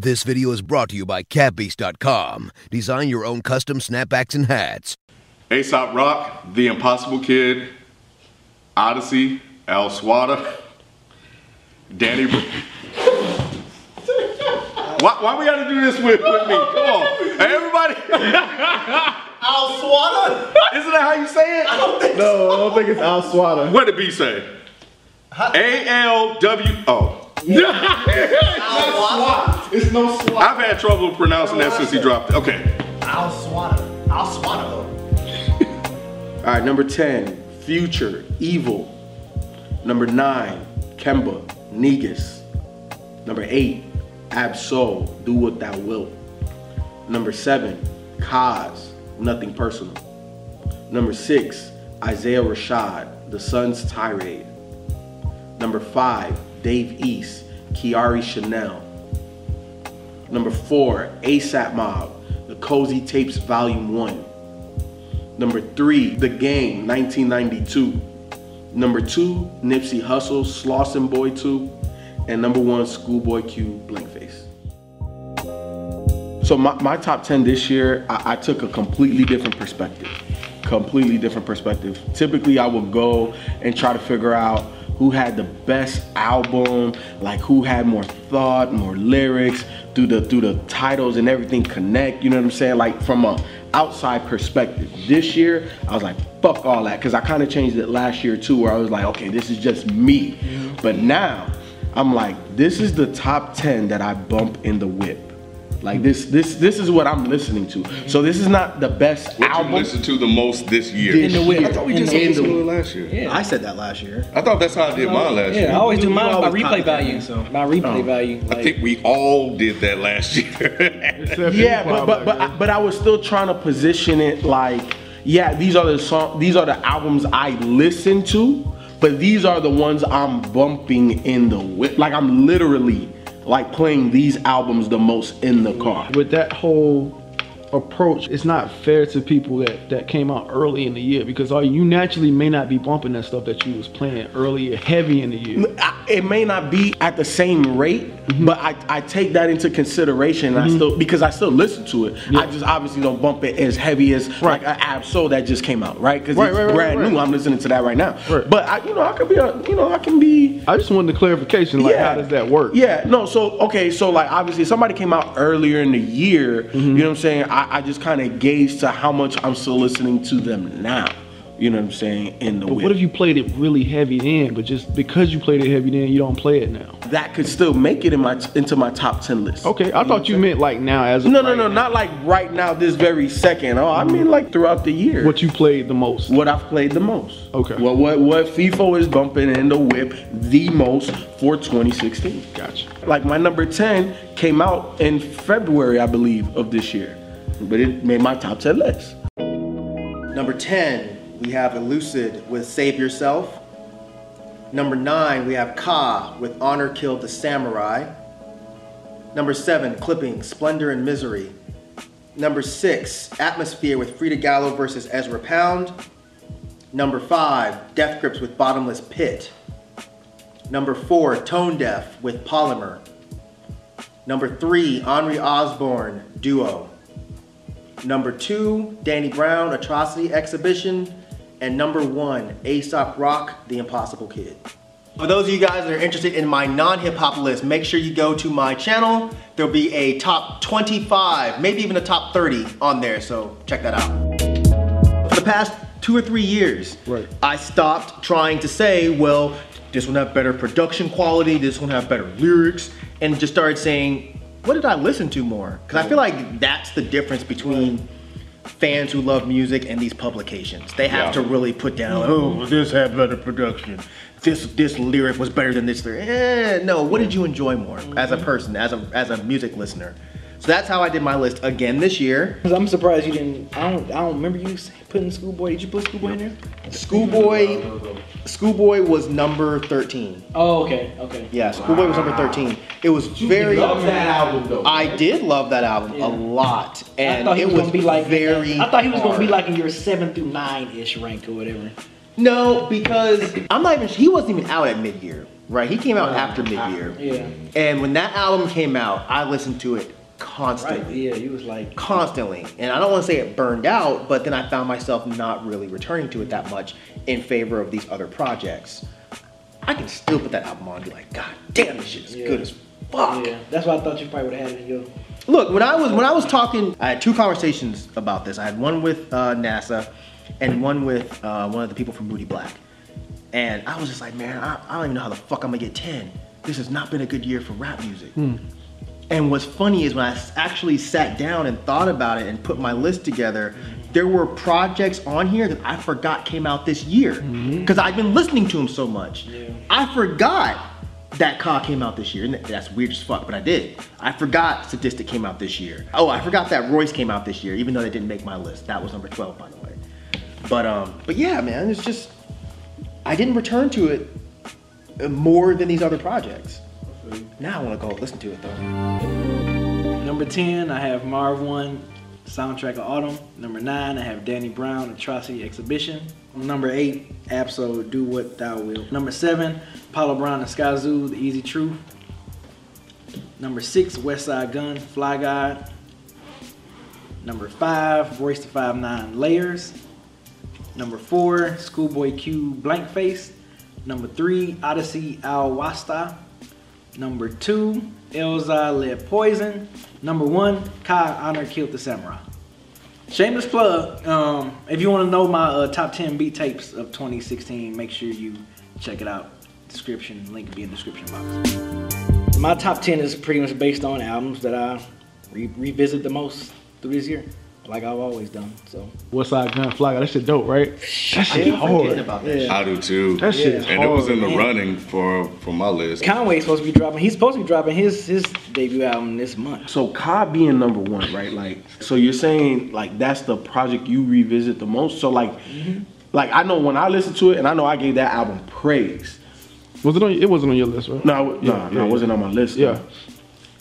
This video is brought to you by CatBeast.com. Design your own custom snapbacks and hats. Aesop Rock, The Impossible Kid, Oddisee, Al Swada, Danny. why, why we gotta do this with, with me? Come on, everybody. Al Swada? Isn't that how you say it? I No, I don't think it's Al Swada. What did B say? A L W. Oh, Al Swada? It's no Swada. I've had trouble pronouncing that since he dropped it. Okay. Al Swada. Al Swada. All right, number 10, Future, Evil. Number 9, Kemba, Negus. Number 8, Ab-Soul, Do What Thou Wilt. Number 7, Kaz, Nothing Personal. Number 6, Isaiah Rashad, The Sun's Tirade. Number 5, Dave East, Kairi Chanel. Number 4, ASAP Mob, The Cozy Tapes Volume 1. Number three, The Game, 1992. Number two, Nipsey Hussle, Slauson Boy 2. And number one, Schoolboy Q, Blankface. So my, my top 10 this year, I, I took a completely different perspective. Completely different perspective. Typically I would go and try to figure out who had the best album, like who had more thought, more lyrics, through the through the titles and everything connect, you know what I'm saying? Like from a outside perspective. This year, I was like, fuck all that, because I kind of changed it last year too, where I was like, okay, this is just me. But now, I'm like, this is the top 10 that I bump in the whip. Like this, this, this is what I'm listening to. So this is not the best What album. you listen to the most this year? This the whip. year. I thought we In did the- something similar last year. Yeah. I said that last year. I thought that's how I did mine last year. Yeah, year. I always do mine by replay copy value. that, so. By replay oh. value. I think we all did that last year. yeah, but but but I, but I was still trying to position it like, yeah, these are the song, these are the albums I listen to, but these are the ones I'm bumping in the whip. Like I'm literally like playing these albums the most in the car. with that whole approach, it's not fair to people that that came out early in the year because uh, you naturally may not be bumping that stuff that you was playing earlier, heavy in the year. It may not be at the same rate, but I, I take that into consideration. And I still because I still listen to it. I just obviously don't bump it as heavy as like an Ab Soul that just came out, right? Because Right, it's right, right, brand right. new. I'm listening to that right now. Right. But I, you know, I could be, a, you know, I can be. I just wanted the clarification, like how does that work? Yeah, no, so okay, so like obviously somebody came out earlier in the year, Mm-hmm. you know what I'm saying? I, I just kind of gauge to how much I'm still listening to them now. You know what I'm saying? In the But whip. what if you played it really heavy then, but just because you played it heavy then, you don't play it now? that could still make it in my into my top ten list. Okay, I thought you meant like now as of No, no, right no, now. not like right now, this very second. Oh, I mean like throughout the year. what you played the most. what I've played the most. Okay. What what what FIFO is bumping in the whip the most for 2016. Gotcha. Like my number 10 came out in February, I believe, of this year. But it made my top 10 list. Number 10, we have Elucid with Save Yourself. Number 9, we have Ka with Honor Killed the Samurai. Number 7, Clipping, Splendor and Misery. Number 6, Atmosphere with Frida Kahlo versus Ezra Pound. Number 5, Death Grips with Bottomless Pit. Number 4, Tone Deaf with Polymer. Number 3, Henri Osborne, Duo. Number two, Danny Brown, Atrocity Exhibition. And number one, Aesop Rock, The Impossible Kid. For those of you guys that are interested in my non-hip hop list, make sure you go to my channel. There'll be a top 25, maybe even a top 30 on there, so check that out. For the past two or three years, Right. I stopped trying to say, well, this one have better production quality, this one have better lyrics, and just started saying, what did I listen to more? Because I feel like that's the difference between fans who love music and these publications. They have Yeah. to really put down, oh, this had better production. This this lyric was better than this lyric. Eh, no, what did you enjoy more as a person, as a as a music listener? So that's how I did my list again this year. I'm surprised you didn't. I don't. I don't remember you putting Schoolboy. Did you put Schoolboy in there? Schoolboy, Schoolboy was number 13. Oh, okay, okay. Yeah, Schoolboy was number 13. It was very. love that album though. I did love that album Yeah. a lot, and I thought he it was, was gonna be like very. I thought he was gonna be hard. like in your seven through nine ish rank or whatever. No, because I'm not even. He wasn't even out at mid-year, right? He came out after mid-year. Yeah. And when that album came out, I listened to it constantly. Right. Yeah. You was like. constantly. And I don't want to say it burned out, but then I found myself not really returning to it that much in favor of these other projects. I can still put that album on and be like, God damn, this shit is Yeah. good as fuck. Yeah. That's why I thought you probably would have had it in your. Look, when I was when I was talking, I had two conversations about this. I had one with uh, NASA, and one with uh, one of the people from Moody Black. And I was just like, man, I, I don't even know how the fuck I'm gonna get ten. This has not been a good year for rap music. And what's funny is when I actually sat down and thought about it and put my list together, there were projects on here that I forgot came out this year because I've been listening to them so much. I forgot that Ka came out this year, and that's weird as fuck, but I did. I forgot Sadistic came out this year. Oh, I forgot that Royce came out this year, even though they didn't make my list. That was number 12, by the way. But um, but yeah, man, it's just I didn't return to it uh, more than these other projects. Now I want to go listen to it though. Number 10, I have Marv 1, Soundtrack of Autumn. Number 9, I have Danny Brown, Atrocity Exhibition. Number 8, Ab-Soul, Do What Thou Wilt. Number 7, Paulo Brown and Skyzoo, The Easy Truth. Number 6, Westside Gunn, Fly God. Number 5, Royce the 5'9 Layers. Number 4, Schoolboy Q, Blank Face. Number 3, Oddisee Al Wasta. Number two, Elzhi Led Poison. Number one, Ka Honor Killed the Samurai. Shameless plug. Um, if you want to know my uh, top 10 beat tapes of 2016, make sure you check it out. Description, link will be in the description box. My top 10 is pretty much based on albums that I re- revisit the most through this year, like I've always done. So, Westside Gunn Fly? That shit dope, right? That shit Forgetting hard. about that. yeah. I do too. That shit is and it was in the hard. running for for my list. Conway's supposed to be dropping. He's supposed to be dropping his his debut album this month. So Ka being number one, right? Like, so you're saying like that's the project you revisit the most. So like, mm-hmm. like I know when I listen to it, and I know I gave that album praise. Was it on? It wasn't on your list, right? No, I w- no, Yeah, no, yeah, it wasn't on my list. Yeah. though.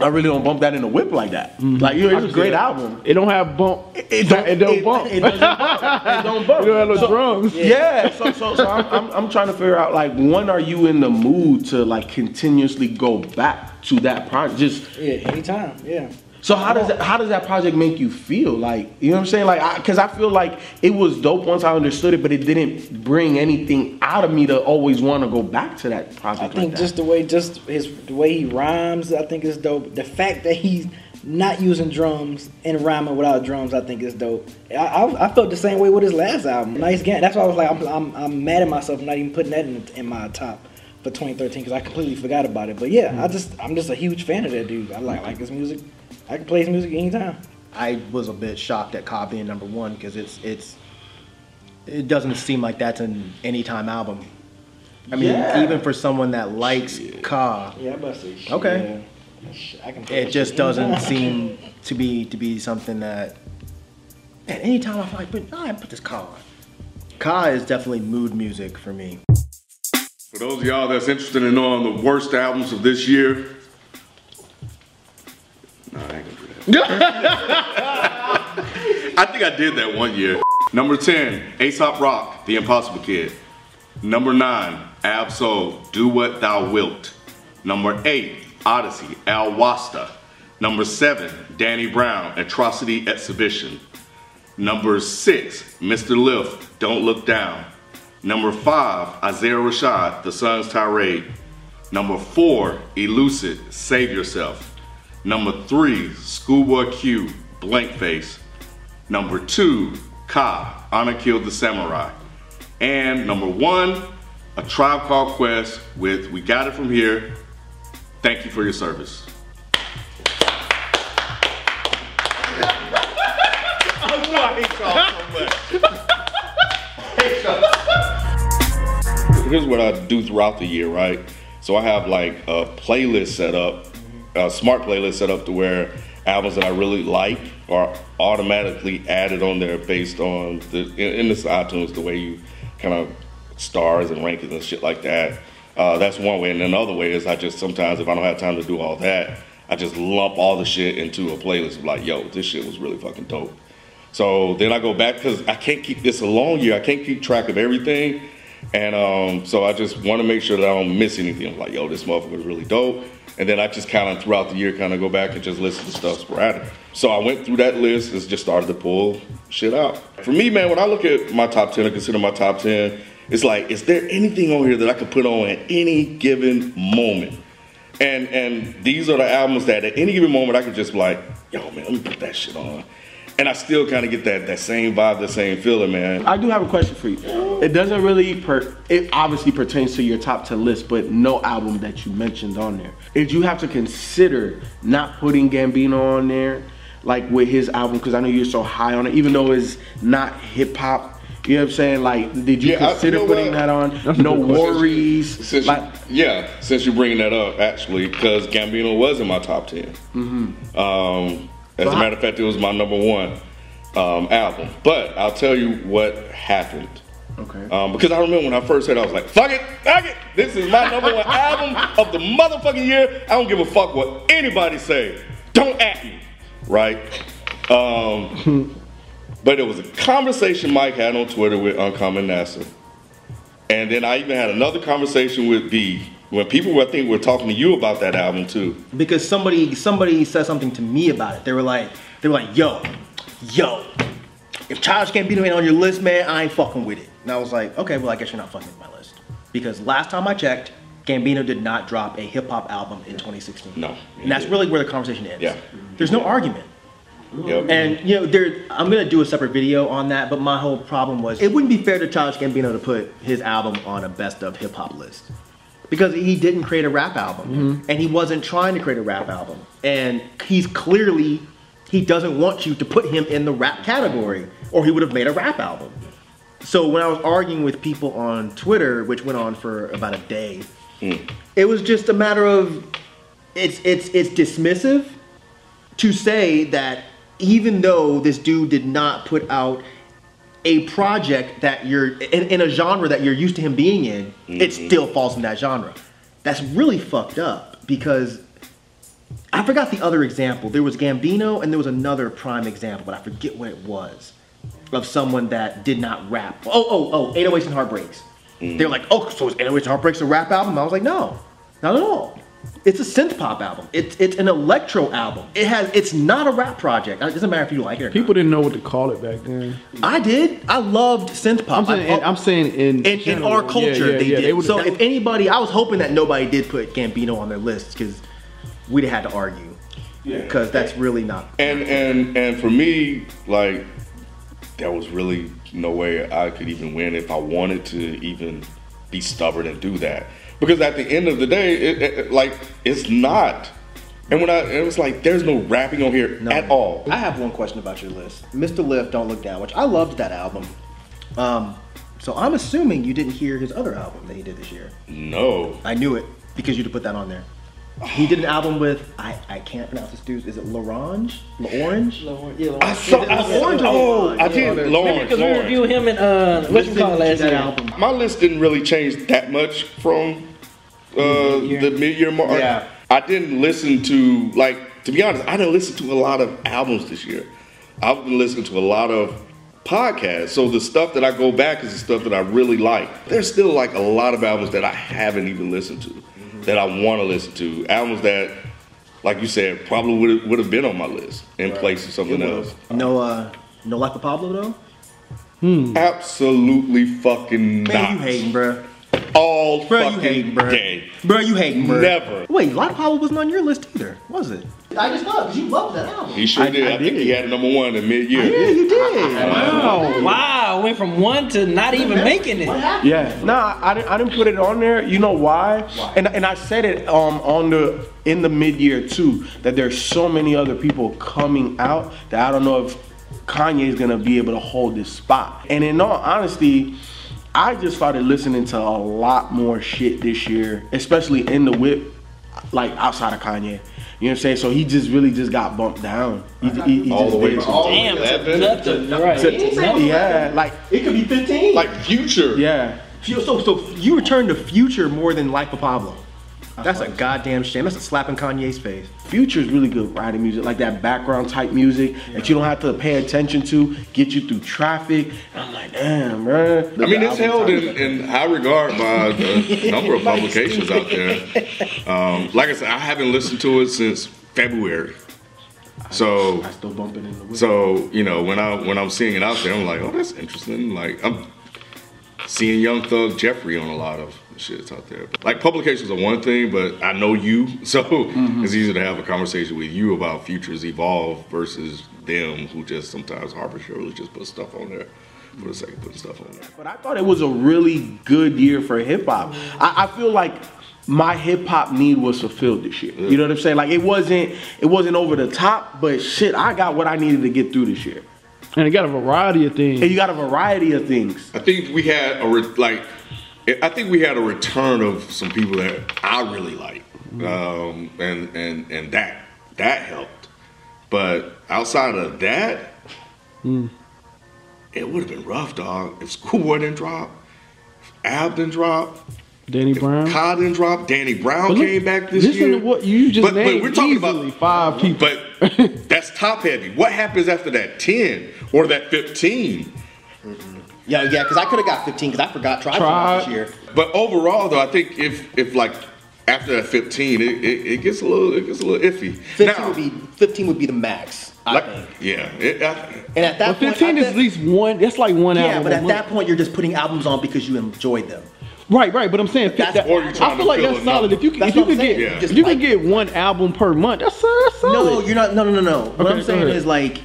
I really don't bump that in the whip like that. Mm-hmm. Like, you know, it's a great album. It don't have bump. It don't, It don't bump. It, doesn't bump. It don't bump. You don't have no So- drums. Yeah, so so, so I'm, I'm I'm trying to figure out like when are you in the mood to like continuously go back to that project? Just Yeah, anytime. Yeah. So how does that, how does that project make you feel? Like you know what I'm saying? Like because I, feel like it was dope once I understood it, but it didn't bring anything out of me to always want to go back to that project. I think like just the way just his the way he rhymes, I think is dope. The fact that he's not using drums and rhyming without drums, I think is dope. I, I, I felt the same way with his last album, Nice Game. That's why I was like, I'm, I'm, I'm mad at myself for not even putting that in, in my top for 2013 because I completely forgot about it. But yeah, I mm. just I'm just a huge fan of that dude. I like like his music. I can play his music anytime. I was a bit shocked at Ka being number one because it's it's it doesn't seem like that's an anytime album. I mean, Yeah. even for someone that likes Ka, Yeah, I say. shit, Okay. yeah. I can it just shit doesn't anytime. seem to be to be something that. Man, anytime I feel like, but I put this Ka on. Ka is definitely mood music for me. For those of y'all that's interested in knowing the worst albums of this year, I think I did that one year. Number 10, Aesop Rock, The Impossible Kid. Number 9, Ab-Soul, Do What Thou Wilt. Number 8, Oddisee, Al Wasta. Number 7, Danny Brown, Atrocity Exhibition. Number 6, Mr. Lif, Don't Look Down. Number 5, Isaiah Rashad, The Sun's Tirade. Number 4, Elucid, Save Yourself. Number 3, Schoolboy Q, Blank Face. Number 2, Ka, Honor Killed the Samurai. And number 1, A Tribe Called Quest with We Got It From Here. Thank you for your service. Here's what I do throughout the year, right? So I have like a playlist set up, smart playlist set up to where albums that I really like are automatically added on there based on the in, in this iTunes the way you kind of stars and rankings and shit like that. Uh, that's one way, and another way is I just sometimes if I don't have time to do all that, I just lump all the shit into a playlist of like, yo, this shit was really fucking dope. So then I go back because I can't keep this a long year. I can't keep track of everything. And um, so I just want to make sure that I don't miss anything. I'm like, yo, this motherfucker is really dope. And then I just kind of throughout the year kind of go back and just listen to stuff sporadic. So I went through that list and just started to pull shit out. For me, man, when I look at my top 10 I consider my top 10, it's like, is there anything on here that I could put on at any given moment? And and these are the albums that at any given moment I could just like, yo, man, let me put that shit on. And I still kind of get that that same vibe, the same feeling, man. I do have a question for you. It doesn't really per. It obviously pertains to your top ten list, but no album that you mentioned on there. Did you have to consider not putting Gambino on there, like with his album? Because I know you're so high on it, even though it's not hip hop. You know what I'm saying? Like, did you Yeah, I- consider you know putting what? that on? That's No good question. worries. Since like, you, yeah, since you're bringing that up, actually, because Gambino was in my top 10 Mm-hmm. Um, as a matter of fact, it was my number one um, album. But I'll tell you what happened. okay. Um, because I remember when I first heard, it, I was like, "Fuck it, fuck it! This is my number one album of the motherfucking year. I don't give a fuck what anybody say. Don't at me, right?" Um, but it was a conversation Mike had on Twitter with Uncommon NASA, and then I even had another conversation with B when people were, I think, were talking to you about that album too. because somebody somebody said something to me about it. They were like, they were like, yo, yo, if Childish Gambino ain't on your list, man, I ain't fucking with it. And I was like, okay, well, I guess you're not fucking with my list because last time I checked, Gambino did not drop a hip hop album in 2016. No, and that's really where the conversation ends. Yeah. there's no argument. Yep. And you know, there, I'm gonna do a separate video on that. But my whole problem was it wouldn't be fair to Childish Gambino to put his album on a best of hip hop list because he didn't create a rap album mm-hmm. and he wasn't trying to create a rap album. And he's clearly he doesn't want you to put him in the rap category, or he would have made a rap album. So when I was arguing with people on Twitter, which went on for about a day, mm. it was just a matter of it's it's it's dismissive to say that even though this dude did not put out a project that you're in, in a genre that you're used to him being in, it mm-hmm. still falls in that genre. That's really fucked up because I forgot the other example. There was Gambino and there was another prime example, but I forget what it was of someone that did not rap. Oh, oh, oh, 808s and Heartbreaks. They're mm. like, oh, so is 808s and Heartbreaks a rap album? I was like, no, not at all. It's a synth pop album. It's it's an electro album. It has it's not a rap project. It doesn't matter if you like it or People didn't know what to call it back then. I did. I loved synth pop. I'm saying, I- in, I'm saying in in, in our culture yeah, they yeah, did. would- so if anybody, I was hoping that nobody did put Gambino on their list because we'd have had to argue. Because that's really not. And and and for me, like there was really no way I could even win if I wanted to even be stubborn and do that. Because at the end of the day, it, it- like it's not. And when I it was like, there's no rapping on here at all. I have one question about your list. Mr. Lif, Don't Look Down, which I loved that album. Um, so I'm assuming you didn't hear his other album that he did this year. No. I knew it because you'd put that on there. He did an album with I, I can't pronounce this dude. Is it L'Orange? L'Orange? I saw. I, Orange or oh, Lawrence? I did. Lawrence. Because we Lawrence. reviewed him in uh, what you call it last year. album. My list didn't really change that much from uh, the mid-year mark. Yeah. I didn't listen to like to be honest. I didn't listen to a lot of albums this year. I've been listening to a lot of podcasts. So the stuff that I go back is the stuff that I really like. There's still like a lot of albums that I haven't even listened to that I want to listen to. Albums that, like you said, probably would would have been on my list in place of something else. No, uh, no Life of Pablo though. Absolutely fucking Man, not. you hating, bruh. All Bro, you fucking hating, bruh. day. Bro, you hating, bruh. Never. Wait, Life Power wasn't on your list either, was it? I just thought because you loved that album. He sure I- did. I I, think he had number one in mid year. Yeah, you did. Wow, wow, went from one to not even making it. What happened? Yeah, nah, I didn't. I didn't put it on there. You know why? why? And and I said it um on the in the mid year too that there's so many other people coming out that I don't know if Kanye is gonna be able to hold this spot. And in all honesty, I just started listening to a lot more shit this year, especially in the whip, like outside of Kanye. You know what I'm saying? So he just really just got bumped down. He, he, he All just the way did. to Damn, eleven. nothing. Right. To- yeah, like It could be 15. Like future. yeah. so, so you returned to Future more than Life of Pablo. That's a goddamn shame. That's a slap in Kanye's face. Future's really good writing music, like that background type music that you don't have to pay attention to, get you through traffic. And I'm like, damn, man. I mean, it's held in, in high regard by a number of publications out there. Um, like I said, I haven't listened to it since February. So, I still bump it in the whip. so you know, when I when I'm seeing it out there, I'm like, oh, that's interesting. Like I'm seeing Young Thug Jeffery on a lot of shits out there. Like publications are one thing, but I know you, so it's mm-hmm. easy to have a conversation with you about futures evolve versus them who just sometimes arbitrarily just put stuff on there for the sake of putting stuff on there. But I thought it was a really good year for hip hop. I, I feel like my hip hop need was fulfilled this year. You know what I'm saying? Like it wasn't it wasn't over the top, but shit, I got what I needed to get through this year. And it got a variety of things. And you got a variety of things. I think we had a re- like, I think we had a return of some people that I really like, um, and and and that that helped. But outside of that, it would have been rough, dog. If Schoolboy didn't drop, if Ab didn't drop, Danny Brown. Kyle didn't drop, Danny Brown look, came back this listen year. to what you just but, named. but we're talking about five people. But that's top heavy. What happens after that ten or that fifteen? Yeah, yeah, because I could have got 15 because I forgot Tribe came this year. But overall, though, I think if if like after that 15, it, it, it gets a little it gets a little iffy. 15 Now, would be 15 would be the max. I like, think. yeah, it, I, And at that But point, 15 I is at least one. That's like one Yeah, album. Yeah, but at month. that point, you're just putting albums on because you enjoyed them. Right, right. But I'm saying, That's- that, or you're I feel like that's solid. number. If you can, if you what get. Yeah. if Just you can like- get one album per month, that's, that's solid. No, you're not. No, no, no, no. what Okay, I'm saying is like,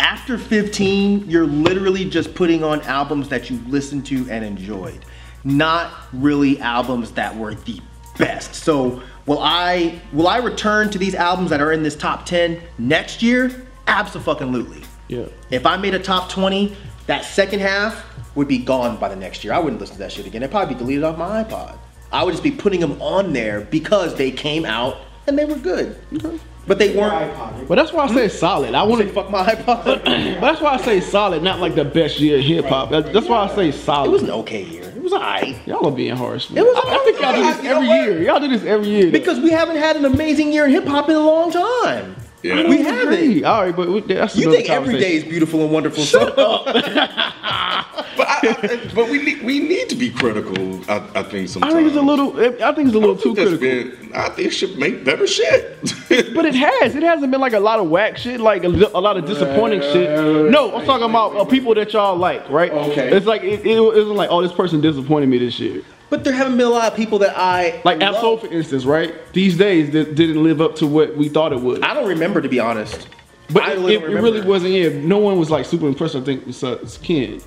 after 15, you're literally just putting on albums that you listened to and enjoyed, not really albums that were the best. So, will I will I return to these albums that are in this top 10 next year? Absolutely. Yeah. If I made a top 20, that second half would be gone by the next year. I wouldn't listen to that shit again. It'd probably be deleted off my iPod. I would just be putting them on there because they came out and they were good. Mm-hmm. But they weren't. But that's why I say hmm? solid. I want Say to. fuck my iPod. But that's why I say solid, not like the best year of hip hop. That- That's why I say solid. it was an okay year. It was alright. Y'all are being harsh. Man. It was I, I think y'all do this alright. You know every year. Y'all do this every year. Because we haven't had an amazing year in hip hop in a long time. Yeah. We haven't. All right, but we- that's You think every day is beautiful and wonderful. So but I, I, but we need we need to be critical. I, I think I sometimes. think it's a little. I think it's a little too critical. been- I think it should make better shit. But it has. It hasn't been like a lot of whack shit, like a, a lot of disappointing shit. No, I'm talking about uh, people that y'all like, right? Okay. It's like it, wasn't like, oh, this person disappointed me this year. But there haven't been a lot of people that I Like love. Ab-Soul, for instance, right? These days that didn't live up to what we thought it would. I don't remember to be honest. But I it, really it, don't it really wasn't. Yeah, no one was like super impressed. I think besides Ken.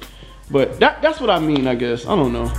But that, that's what I mean. I guess I don't know.